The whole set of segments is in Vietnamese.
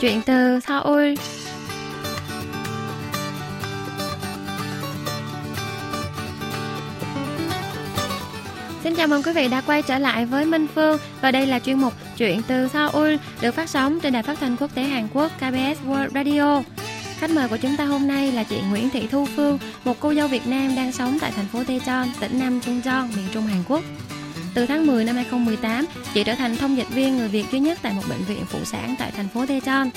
Chuyện từ Seoul Xin chào mừng quý vị đã quay trở lại với Minh Phương và đây là chuyên mục Chuyện từ Seoul được phát sóng trên đài phát thanh quốc tế Hàn Quốc KBS World Radio. Khách mời của chúng ta hôm nay là chị Nguyễn Thị Thu Phương, một cô dâu Việt Nam đang sống tại thành phố Daejeon, tỉnh Nam Trung Jeon, miền Trung Hàn Quốc. Từ tháng 10 năm 2018, chị trở thành thông dịch viên người Việt duy nhất tại một bệnh viện phụ sản tại thành phố Daejeon.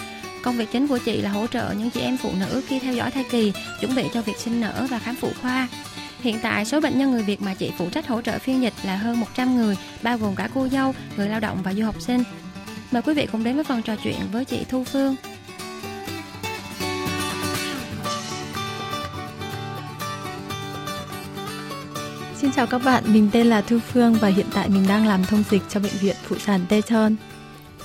Công việc chính của chị là hỗ trợ những chị em phụ nữ khi theo dõi thai kỳ, chuẩn bị cho việc sinh nở và khám phụ khoa. Hiện tại, số bệnh nhân người Việt mà chị phụ trách hỗ trợ phiên dịch là hơn 100 người, bao gồm cả cô dâu, người lao động và du học sinh. Mời quý vị cùng đến với phần trò chuyện với chị Thu Phương. Xin chào các bạn, mình tên là Thu Phương và hiện tại mình đang làm thông dịch cho bệnh viện phụ sản Tê Trơn.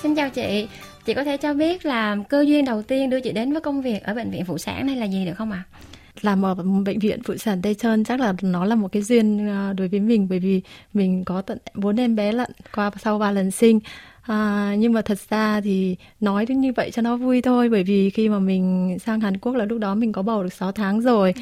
Xin chào chị, chị có thể cho biết là cơ duyên đầu tiên đưa chị đến với công việc ở bệnh viện phụ sản này là gì được không ạ? À? làm ở bệnh viện phụ sản Tây Trơn chắc là nó là một cái duyên à, đối với mình bởi vì mình có tận bốn em bé lận qua sau ba lần sinh À, nhưng mà thật ra thì nói như vậy cho nó vui thôi bởi vì khi mà mình sang Hàn Quốc là lúc đó mình có bầu được 6 tháng rồi.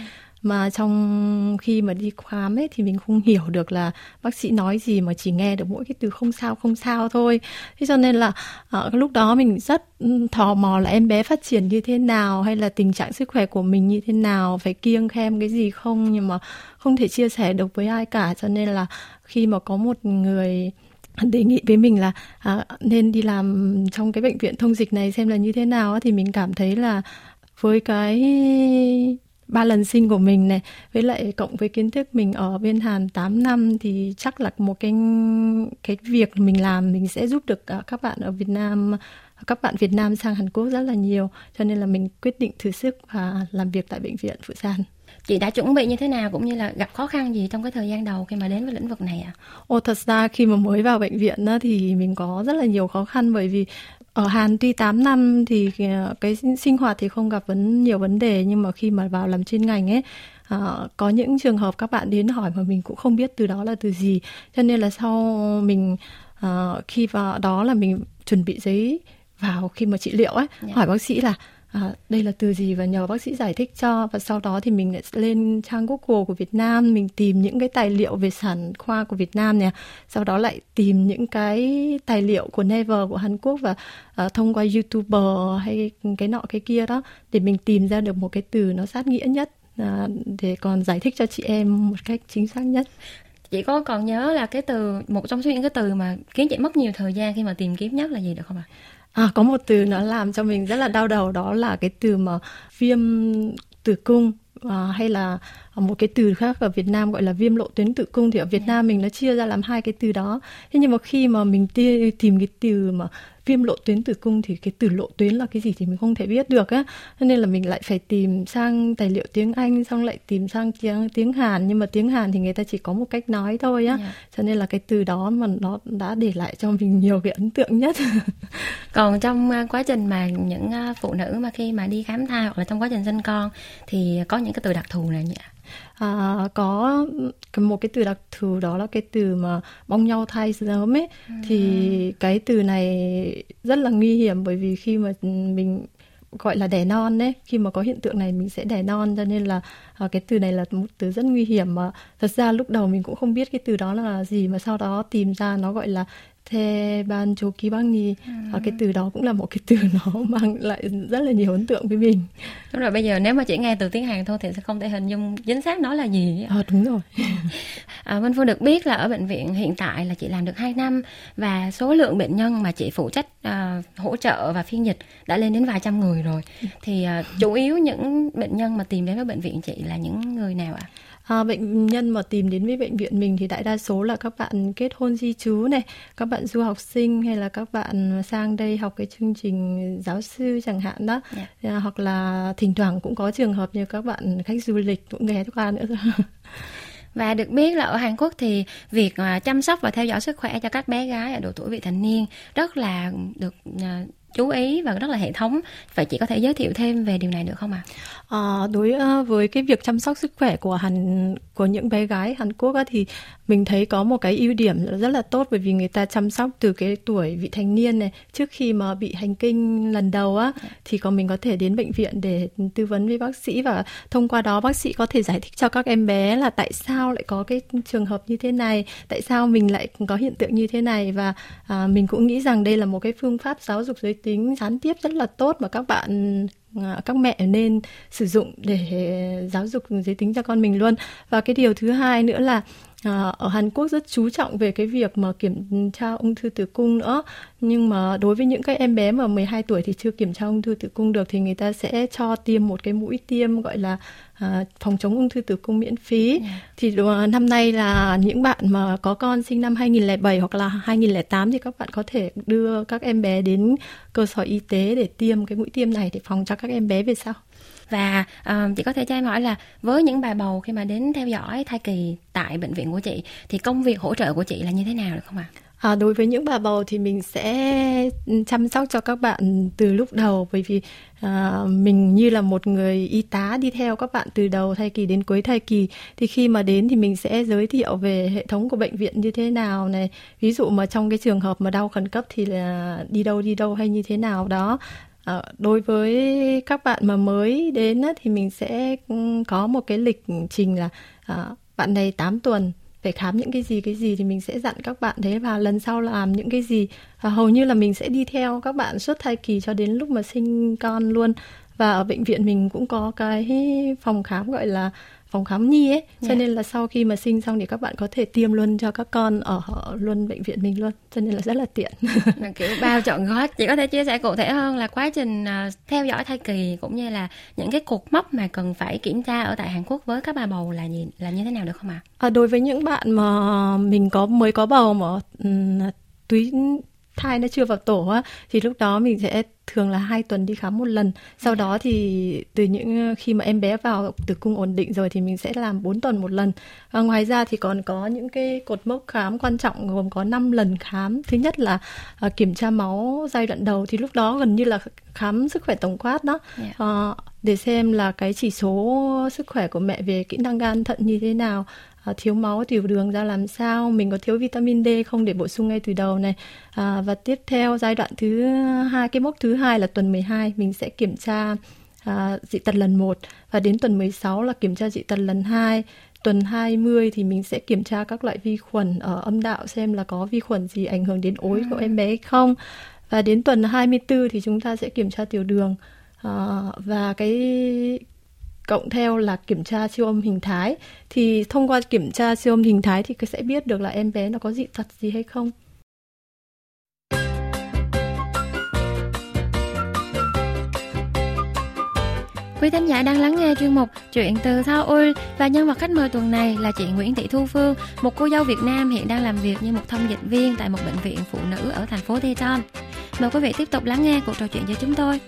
Mà trong khi mà đi khám ấy thì mình không hiểu được là bác sĩ nói gì mà chỉ nghe được mỗi cái từ không sao không sao thôi. Thế cho nên là uh, lúc đó mình rất thò mò là em bé phát triển như thế nào hay là tình trạng sức khỏe của mình như thế nào phải kiêng khem cái gì không nhưng mà không thể chia sẻ được với ai cả. Cho nên là khi mà có một người đề nghị với mình là à, nên đi làm trong cái bệnh viện thông dịch này xem là như thế nào thì mình cảm thấy là với cái ba lần sinh của mình này với lại cộng với kiến thức mình ở bên Hàn 8 năm thì chắc là một cái cái việc mình làm mình sẽ giúp được các bạn ở Việt Nam các bạn Việt Nam sang Hàn Quốc rất là nhiều cho nên là mình quyết định thử sức và làm việc tại bệnh viện Phụ Sản chị đã chuẩn bị như thế nào cũng như là gặp khó khăn gì trong cái thời gian đầu khi mà đến với lĩnh vực này ạ? À? Ồ thật ra khi mà mới vào bệnh viện đó, thì mình có rất là nhiều khó khăn bởi vì ở Hàn tuy 8 năm thì ờ, cái sinh hoạt thì không gặp vấn nhiều vấn đề nhưng mà khi mà vào làm chuyên ngành ấy à, có những trường hợp các bạn đến hỏi mà mình cũng không biết từ đó là từ gì cho nên là sau mình à, khi vào đó là mình chuẩn bị giấy vào khi mà trị liệu ấy yeah. Dạ. hỏi bác sĩ là à, đây là từ gì và nhờ bác sĩ giải thích cho và sau đó thì mình lại lên trang Google của Việt Nam mình tìm những cái tài liệu về sản khoa của Việt Nam nè sau đó lại tìm những cái tài liệu của Never của Hàn Quốc và à, thông qua YouTuber hay cái nọ cái kia đó để mình tìm ra được một cái từ nó sát nghĩa nhất à, để còn giải thích cho chị em một cách chính xác nhất chị có còn nhớ là cái từ một trong số những cái từ mà khiến chị mất nhiều thời gian khi mà tìm kiếm nhất là gì được không ạ? À? À, có một từ nó làm cho mình rất là đau đầu đó là cái từ mà viêm tử cung à, hay là một cái từ khác ở Việt Nam gọi là viêm lộ tuyến tử cung thì ở Việt yeah. Nam mình nó chia ra làm hai cái từ đó. Thế nhưng mà khi mà mình tìm cái từ mà viêm lộ tuyến tử cung thì cái từ lộ tuyến là cái gì thì mình không thể biết được á cho nên là mình lại phải tìm sang tài liệu tiếng Anh xong lại tìm sang tiếng tiếng Hàn nhưng mà tiếng Hàn thì người ta chỉ có một cách nói thôi á yeah. Dạ. cho nên là cái từ đó mà nó đã để lại cho mình nhiều cái ấn tượng nhất còn trong à, quá trình mà những à, phụ nữ mà khi mà đi khám thai hoặc là trong quá trình sinh con thì có những cái từ đặc thù này nhỉ à, có một cái từ đặc thù đó là cái từ mà bong nhau thai sớm ấy ừ. thì cái từ này rất là nguy hiểm bởi vì khi mà mình gọi là đẻ non đấy khi mà có hiện tượng này mình sẽ đẻ non cho nên là à, cái từ này là một từ rất nguy hiểm mà thật ra lúc đầu mình cũng không biết cái từ đó là gì mà sau đó tìm ra nó gọi là thế ban chô ký băng ni và cái từ đó cũng là một cái từ nó mang lại rất là nhiều ấn tượng với mình. Đúng rồi bây giờ nếu mà chỉ nghe từ tiếng hàn thôi thì sẽ không thể hình dung chính xác nó là gì. À, đúng rồi. À, Minh Phương được biết là ở bệnh viện hiện tại là chị làm được 2 năm và số lượng bệnh nhân mà chị phụ trách uh, hỗ trợ và phiên dịch đã lên đến vài trăm người rồi. Thì uh, chủ yếu những bệnh nhân mà tìm đến với bệnh viện chị là những người nào ạ? à? À, bệnh nhân mà tìm đến với bệnh viện mình thì đại đa số là các bạn kết hôn di trú này các bạn du học sinh hay là các bạn sang đây học cái chương trình giáo sư chẳng hạn đó yeah. Dạ. à, hoặc là thỉnh thoảng cũng có trường hợp như các bạn khách du lịch cũng ghé qua nữa Và được biết là ở Hàn Quốc thì việc à, chăm sóc và theo dõi sức khỏe cho các bé gái ở độ tuổi vị thành niên rất là được à, chú ý và rất là hệ thống. Vậy chị có thể giới thiệu thêm về điều này được không ạ? À? À, đối với cái việc chăm sóc sức khỏe của Hàn của những bé gái Hàn Quốc á, thì mình thấy có một cái ưu điểm rất là tốt bởi vì người ta chăm sóc từ cái tuổi vị thành niên này trước khi mà bị hành kinh lần đầu á thì có mình có thể đến bệnh viện để tư vấn với bác sĩ và thông qua đó bác sĩ có thể giải thích cho các em bé là tại sao lại có cái trường hợp như thế này tại sao mình lại có hiện tượng như thế này. Và à, mình cũng nghĩ rằng đây là một cái phương pháp giáo dục giới tính gián tiếp rất là tốt mà các bạn các mẹ nên sử dụng để giáo dục giới tính cho con mình luôn và cái điều thứ hai nữa là À, ở Hàn Quốc rất chú trọng về cái việc mà kiểm tra ung thư tử cung nữa nhưng mà đối với những cái em bé mà 12 tuổi thì chưa kiểm tra ung thư tử cung được thì người ta sẽ cho tiêm một cái mũi tiêm gọi là à, phòng chống ung thư tử cung miễn phí yeah. Dạ. thì năm nay là những bạn mà có con sinh năm 2007 hoặc là 2008 thì các bạn có thể đưa các em bé đến cơ sở y tế để tiêm cái mũi tiêm này để phòng cho các các em bé về sau và uh, chị có thể cho em hỏi là với những bà bầu khi mà đến theo dõi thai kỳ tại bệnh viện của chị thì công việc hỗ trợ của chị là như thế nào được không ạ? À? À, đối với những bà bầu thì mình sẽ chăm sóc cho các bạn từ lúc đầu bởi vì à, mình như là một người y tá đi theo các bạn từ đầu thai kỳ đến cuối thai kỳ thì khi mà đến thì mình sẽ giới thiệu về hệ thống của bệnh viện như thế nào này ví dụ mà trong cái trường hợp mà đau khẩn cấp thì là đi đâu đi đâu hay như thế nào đó À, đối với các bạn mà mới đến á, thì mình sẽ ừ, có một cái lịch trình là à, bạn này 8 tuần phải khám những cái gì cái gì thì mình sẽ dặn các bạn thế và lần sau làm những cái gì. À, hầu như là mình sẽ đi theo các bạn suốt thai kỳ cho đến lúc mà sinh con luôn. Và ở bệnh viện mình cũng có cái phòng khám gọi là phòng khám nhi ấy cho yeah. Dạ. nên là sau khi mà sinh xong thì các bạn có thể tiêm luôn cho các con ở, luôn bệnh viện mình luôn cho nên là rất là tiện kiểu bao chọn gói chị có thể chia sẻ cụ thể hơn là quá trình uh, theo dõi thai kỳ cũng như là những cái cột mốc mà cần phải kiểm tra ở tại Hàn Quốc với các bà bầu là gì là như thế nào được không ạ? À? À, đối với những bạn mà mình có mới có bầu mà túi thai nó chưa vào tổ á thì lúc đó mình sẽ thường là hai tuần đi khám một lần. Sau đó thì từ những khi mà em bé vào tử cung ổn định rồi thì mình sẽ làm 4 tuần một lần. Và ngoài ra thì còn có những cái cột mốc khám quan trọng gồm có 5 lần khám. Thứ nhất là uh, kiểm tra máu giai đoạn đầu. Thì lúc đó gần như là khám sức khỏe tổng quát đó. Yeah. uh, để xem là cái chỉ số sức khỏe của mẹ về kỹ năng gan thận như thế nào. À, thiếu máu tiểu đường ra làm sao mình có thiếu vitamin D không để bổ sung ngay từ đầu này. À, và tiếp theo giai đoạn thứ hai cái mốc thứ hai là tuần 12 mình sẽ kiểm tra à, dị tật lần 1 và đến tuần 16 là kiểm tra dị tật lần 2 tuần 20 thì mình sẽ kiểm tra các loại vi khuẩn ở âm đạo xem là có vi khuẩn gì ảnh hưởng đến ối của em bé hay không. Và đến tuần 24 thì chúng ta sẽ kiểm tra tiểu đường Ờ, và cái cộng theo là kiểm tra siêu âm hình thái thì thông qua kiểm tra siêu âm hình thái thì sẽ biết được là em bé nó có dị tật gì hay không Quý thính giả đang lắng nghe chuyên mục Chuyện từ Seoul và nhân vật khách mời tuần này là chị Nguyễn Thị Thu Phương, một cô dâu Việt Nam hiện đang làm việc như một thông dịch viên tại một bệnh viện phụ nữ ở thành phố Daejeon. Mời quý vị tiếp tục lắng nghe cuộc trò chuyện với chúng tôi.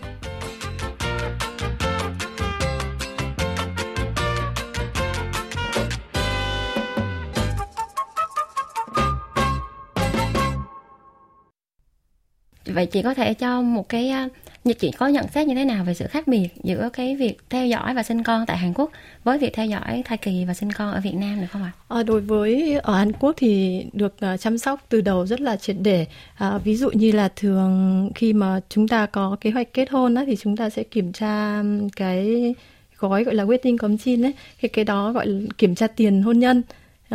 Vậy chị có thể cho một cái à, chị có nhận xét như thế nào về sự khác biệt giữa cái việc theo dõi và sinh con tại Hàn Quốc với việc theo dõi thai kỳ và sinh con ở Việt Nam được không ạ? À, đối với ở Hàn Quốc thì được uh, chăm sóc từ đầu rất là triệt để. À, ví dụ như là thường khi mà chúng ta có kế hoạch kết hôn á, thì chúng ta sẽ kiểm tra cái gói gọi là wedding comchin ấy, thì cái đó gọi là kiểm tra tiền hôn nhân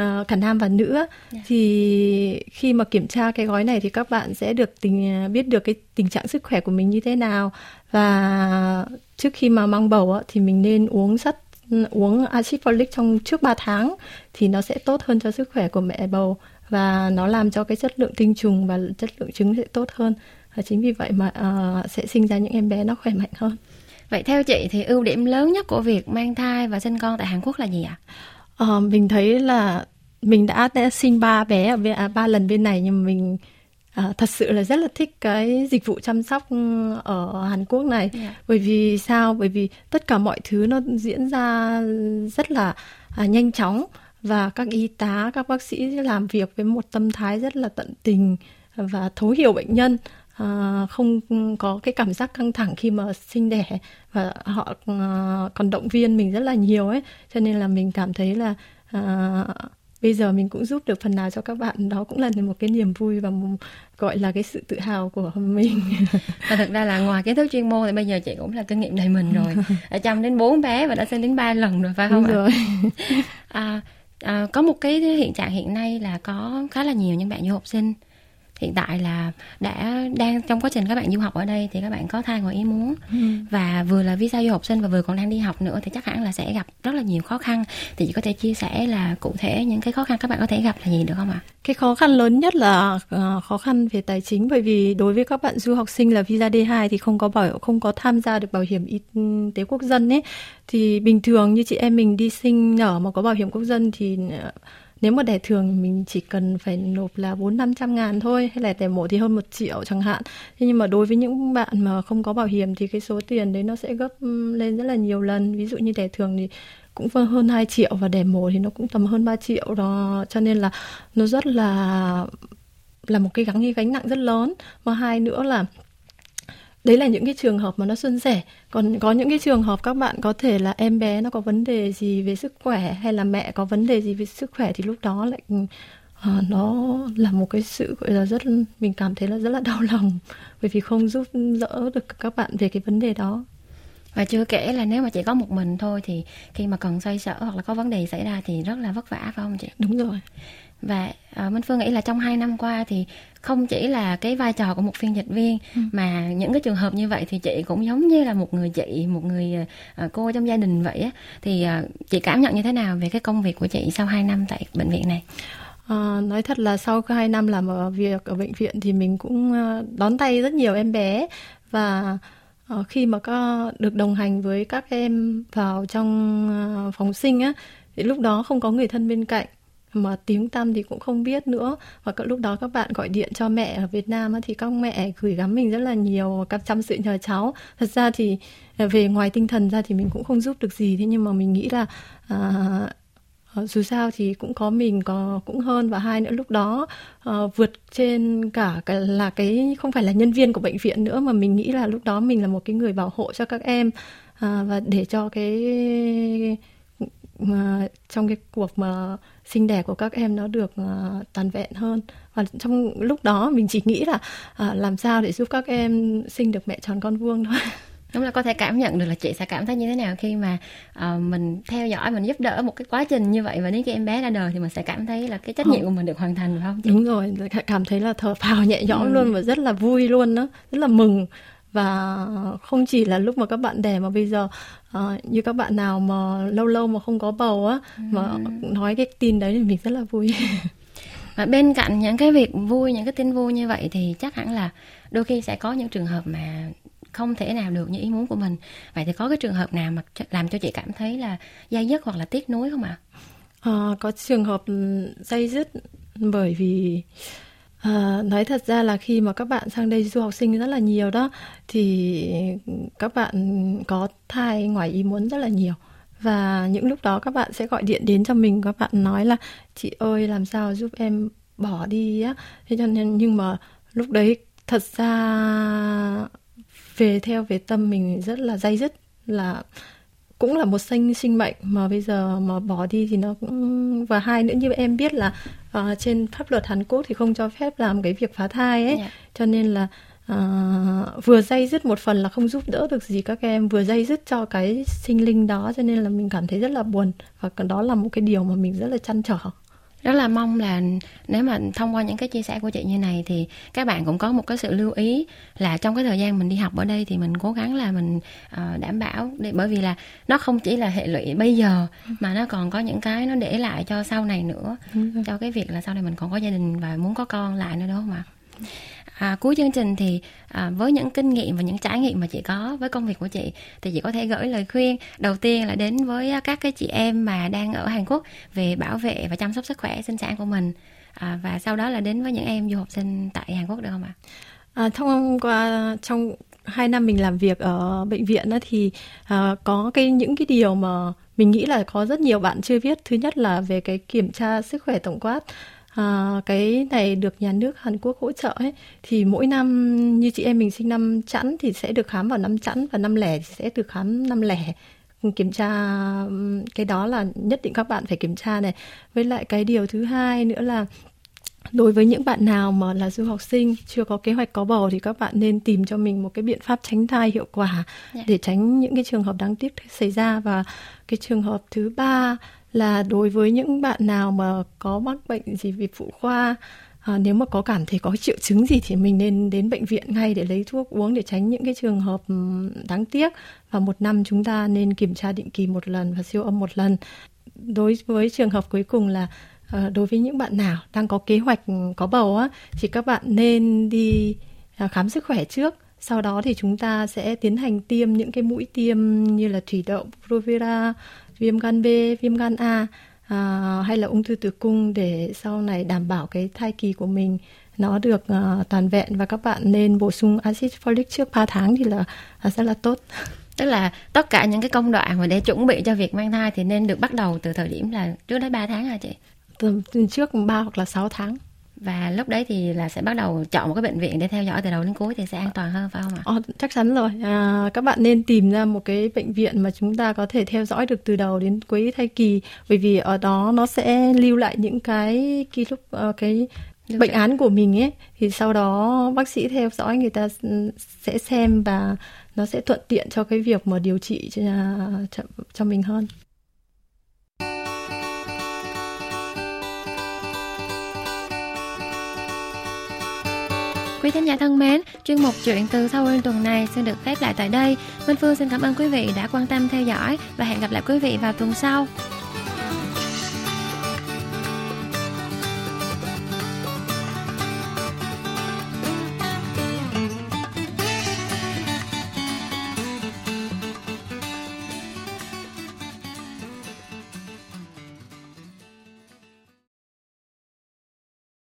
uh, cả nam và nữ yeah. Dạ. thì khi mà kiểm tra cái gói này thì các bạn sẽ được tình biết được cái tình trạng sức khỏe của mình như thế nào và trước khi mà mang bầu á, thì mình nên uống sắt uống axit folic trong trước 3 tháng thì nó sẽ tốt hơn cho sức khỏe của mẹ bầu và nó làm cho cái chất lượng tinh trùng và chất lượng trứng sẽ tốt hơn và chính vì vậy mà uh, sẽ sinh ra những em bé nó khỏe mạnh hơn. Vậy theo chị thì ưu điểm lớn nhất của việc mang thai và sinh con tại Hàn Quốc là gì ạ? À? Uh, mình thấy là mình đã, đã sinh ba bé ở bên, à, ba lần bên này nhưng mà mình À, thật sự là rất là thích cái dịch vụ chăm sóc ở Hàn Quốc này yeah. Dạ. bởi vì sao bởi vì tất cả mọi thứ nó diễn ra rất là à, nhanh chóng và các y tá các bác sĩ làm việc với một tâm thái rất là tận tình và thấu hiểu bệnh nhân uh, không có cái cảm giác căng thẳng khi mà sinh đẻ và họ uh, còn động viên mình rất là nhiều ấy cho nên là mình cảm thấy là uh, bây giờ mình cũng giúp được phần nào cho các bạn đó cũng là một cái niềm vui và một, gọi là cái sự tự hào của mình và thực ra là ngoài kiến thức chuyên môn thì bây giờ chị cũng là kinh nghiệm đầy mình rồi ở chăm đến bốn bé và đã sinh đến ba lần rồi phải không Đúng ạ? rồi. à, à, có một cái hiện trạng hiện nay là có khá là nhiều những bạn du học sinh hiện tại là đã đang trong quá trình các bạn du học ở đây thì các bạn có thai ngoài ý muốn Ừ. và vừa là visa du học sinh và vừa còn đang đi học nữa thì chắc hẳn là sẽ gặp rất là nhiều khó khăn thì chị có thể chia sẻ là cụ thể những cái khó khăn các bạn có thể gặp là gì được không ạ? Cái khó khăn lớn nhất là uh, khó khăn về tài chính bởi vì đối với các bạn du học sinh là visa D2 thì không có bảo không có tham gia được bảo hiểm y tế quốc dân ấy thì bình thường như chị em mình đi sinh nở mà có bảo hiểm quốc dân thì uh, nếu mà đẻ thường mình chỉ cần phải nộp là bốn năm trăm ngàn thôi, hay là đẻ mổ thì hơn một triệu chẳng hạn. Thế nhưng mà đối với những bạn mà không có bảo hiểm thì cái số tiền đấy nó sẽ gấp lên rất là nhiều lần. Ví dụ như đẻ thường thì cũng hơn 2 triệu và đẻ mổ thì nó cũng tầm hơn 3 triệu. Đó, cho nên là nó rất là là một cái gánh gánh nặng rất lớn. Và hai nữa là đấy là những cái trường hợp mà nó xuân sẻ còn có những cái trường hợp các bạn có thể là em bé nó có vấn đề gì về sức khỏe hay là mẹ có vấn đề gì về sức khỏe thì lúc đó lại à, nó là một cái sự gọi là rất mình cảm thấy là rất là đau lòng bởi vì không giúp đỡ được các bạn về cái vấn đề đó và chưa kể là nếu mà chỉ có một mình thôi thì khi mà cần xoay sở hoặc là có vấn đề xảy ra thì rất là vất vả phải không chị? Đúng rồi. Và uh, Minh Phương nghĩ là trong hai năm qua thì không chỉ là cái vai trò của một phiên dịch viên ừ. mà những cái trường hợp như vậy thì chị cũng giống như là một người chị, một người uh, cô trong gia đình vậy á thì uh, chị cảm nhận như thế nào về cái công việc của chị sau hai năm tại bệnh viện này? À, nói thật là sau hai năm làm ở việc ở bệnh viện thì mình cũng đón tay rất nhiều em bé và khi mà có được đồng hành với các em vào trong phòng sinh á thì lúc đó không có người thân bên cạnh mà tiếng tăm thì cũng không biết nữa. Và các lúc đó các bạn gọi điện cho mẹ ở Việt Nam thì các mẹ gửi gắm mình rất là nhiều các chăm sự nhờ cháu. Thật ra thì à, về ngoài tinh thần ra thì mình cũng không giúp được gì. Thế nhưng mà mình nghĩ là à, à dù sao thì cũng có mình có cũng hơn và hai nữa. Lúc đó uh, vượt trên cả cái, là cái không phải là nhân viên của bệnh viện nữa mà mình nghĩ là lúc đó mình là một cái người bảo hộ cho các em uh, và để cho cái mà trong cái cuộc mà sinh đẻ của các em nó được uh, toàn vẹn hơn. Và trong lúc đó mình chỉ nghĩ là uh, làm sao để giúp các em sinh được mẹ tròn con vuông thôi. Đúng là có thể cảm nhận được là chị sẽ cảm thấy như thế nào khi mà uh, mình theo dõi mình giúp đỡ một cái quá trình như vậy. Và đến khi em bé ra đời thì mình sẽ cảm thấy là cái trách nhiệm của mình được hoàn thành phải không chị? đúng rồi cảm thấy là thở phào nhẹ nhõm ừ. luôn và rất là vui luôn đó rất là mừng và không chỉ là lúc mà các bạn đẻ mà bây giờ uh, như các bạn nào mà lâu lâu mà không có bầu á ừ. mà nói cái tin đấy thì mình rất là vui. Và bên cạnh những cái việc vui những cái tin vui như vậy thì chắc hẳn là đôi khi sẽ có những trường hợp mà không thể nào được như ý muốn của mình. Vậy thì có cái trường hợp nào mà làm cho chị cảm thấy là dây dứt hoặc là tiếc nuối không ạ? À, có trường hợp dây dứt bởi vì À, nói thật ra là khi mà các bạn sang đây du học sinh rất là nhiều đó thì các bạn có thai ngoài ý muốn rất là nhiều. Và những lúc đó các bạn sẽ gọi điện đến cho mình các bạn nói là chị ơi làm sao giúp em bỏ đi á? Thế cho nên nhưng mà lúc đấy thật ra về theo về tâm mình rất là dây dứt là cũng là một sinh sinh mệnh mà bây giờ mà bỏ đi thì nó cũng và hai nữa như em biết là uh, trên pháp luật Hàn Quốc thì không cho phép làm cái việc phá thai ấy yeah. Dạ. cho nên là uh, vừa dây dứt một phần là không giúp đỡ được gì các em vừa dây dứt cho cái sinh linh đó cho nên là mình cảm thấy rất là buồn và đó là một cái điều mà mình rất là chăn trở rất là mong là nếu mà thông qua những cái chia sẻ của chị như này thì các bạn cũng có một cái sự lưu ý là trong cái thời gian mình đi học ở đây thì mình cố gắng là mình uh, đảm bảo để bởi vì là nó không chỉ là hệ lụy bây giờ mà nó còn có những cái nó để lại cho sau này nữa cho cái việc là sau này mình còn có gia đình và muốn có con lại nữa đúng không ạ à, cuối chương trình thì à, với những kinh nghiệm và những trải nghiệm mà chị có với công việc của chị thì chị có thể gửi lời khuyên đầu tiên là đến với à, các cái chị em mà đang ở Hàn Quốc về bảo vệ và chăm sóc sức khỏe sinh sản của mình. À, và sau đó là đến với những em du học sinh tại Hàn Quốc được không ạ? À, thông qua trong hai năm mình làm việc ở bệnh viện đó thì à, có cái những cái điều mà mình nghĩ là có rất nhiều bạn chưa biết. Thứ nhất là về cái kiểm tra sức khỏe tổng quát à, cái này được nhà nước Hàn Quốc hỗ trợ ấy thì mỗi năm như chị em mình sinh năm chẵn thì sẽ được khám vào năm chẵn và năm lẻ thì sẽ được khám năm lẻ kiểm tra cái đó là nhất định các bạn phải kiểm tra này với lại cái điều thứ hai nữa là đối với những bạn nào mà là du học sinh chưa có kế hoạch có bầu thì các bạn nên tìm cho mình một cái biện pháp tránh thai hiệu quả yeah. Dạ. để tránh những cái trường hợp đáng tiếc xảy ra và cái trường hợp thứ ba là đối với những bạn nào mà có mắc bệnh gì về phụ khoa à, nếu mà có cảm thấy có triệu chứng gì thì mình nên đến bệnh viện ngay để lấy thuốc uống để tránh những cái trường hợp đáng tiếc. Và một năm chúng ta nên kiểm tra định kỳ một lần và siêu âm một lần. Đối với trường hợp cuối cùng là à, đối với những bạn nào đang có kế hoạch có bầu á thì các bạn nên đi à, khám sức khỏe trước. Sau đó thì chúng ta sẽ tiến hành tiêm những cái mũi tiêm như là thủy đậu Provera viêm gan B, viêm gan A à, hay là ung thư tử cung để sau này đảm bảo cái thai kỳ của mình nó được uh, toàn vẹn và các bạn nên bổ sung axit folic trước 3 tháng thì là uh, rất là tốt. Tức là tất cả những cái công đoạn mà để chuẩn bị cho việc mang thai thì nên được bắt đầu từ thời điểm là trước đấy 3 tháng hả chị? Từ trước 3 hoặc là 6 tháng và lúc đấy thì là sẽ bắt đầu chọn một cái bệnh viện để theo dõi từ đầu đến cuối thì sẽ an toàn hơn phải không ạ? Ờ, chắc chắn rồi. À, các bạn nên tìm ra một cái bệnh viện mà chúng ta có thể theo dõi được từ đầu đến cuối thai kỳ bởi vì ở đó nó sẽ lưu lại những cái ký lúc uh, cái bệnh án của mình ấy thì sau đó bác sĩ theo dõi người ta sẽ xem và nó sẽ thuận tiện cho cái việc mà điều trị cho cho, cho mình hơn. Quý thính giả thân mến, chuyên mục chuyện từ Seoul tuần này xin được phép lại tại đây. Minh Phương xin cảm ơn quý vị đã quan tâm theo dõi và hẹn gặp lại quý vị vào tuần sau.